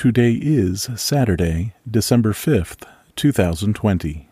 Today is Saturday, December 5th, 2020.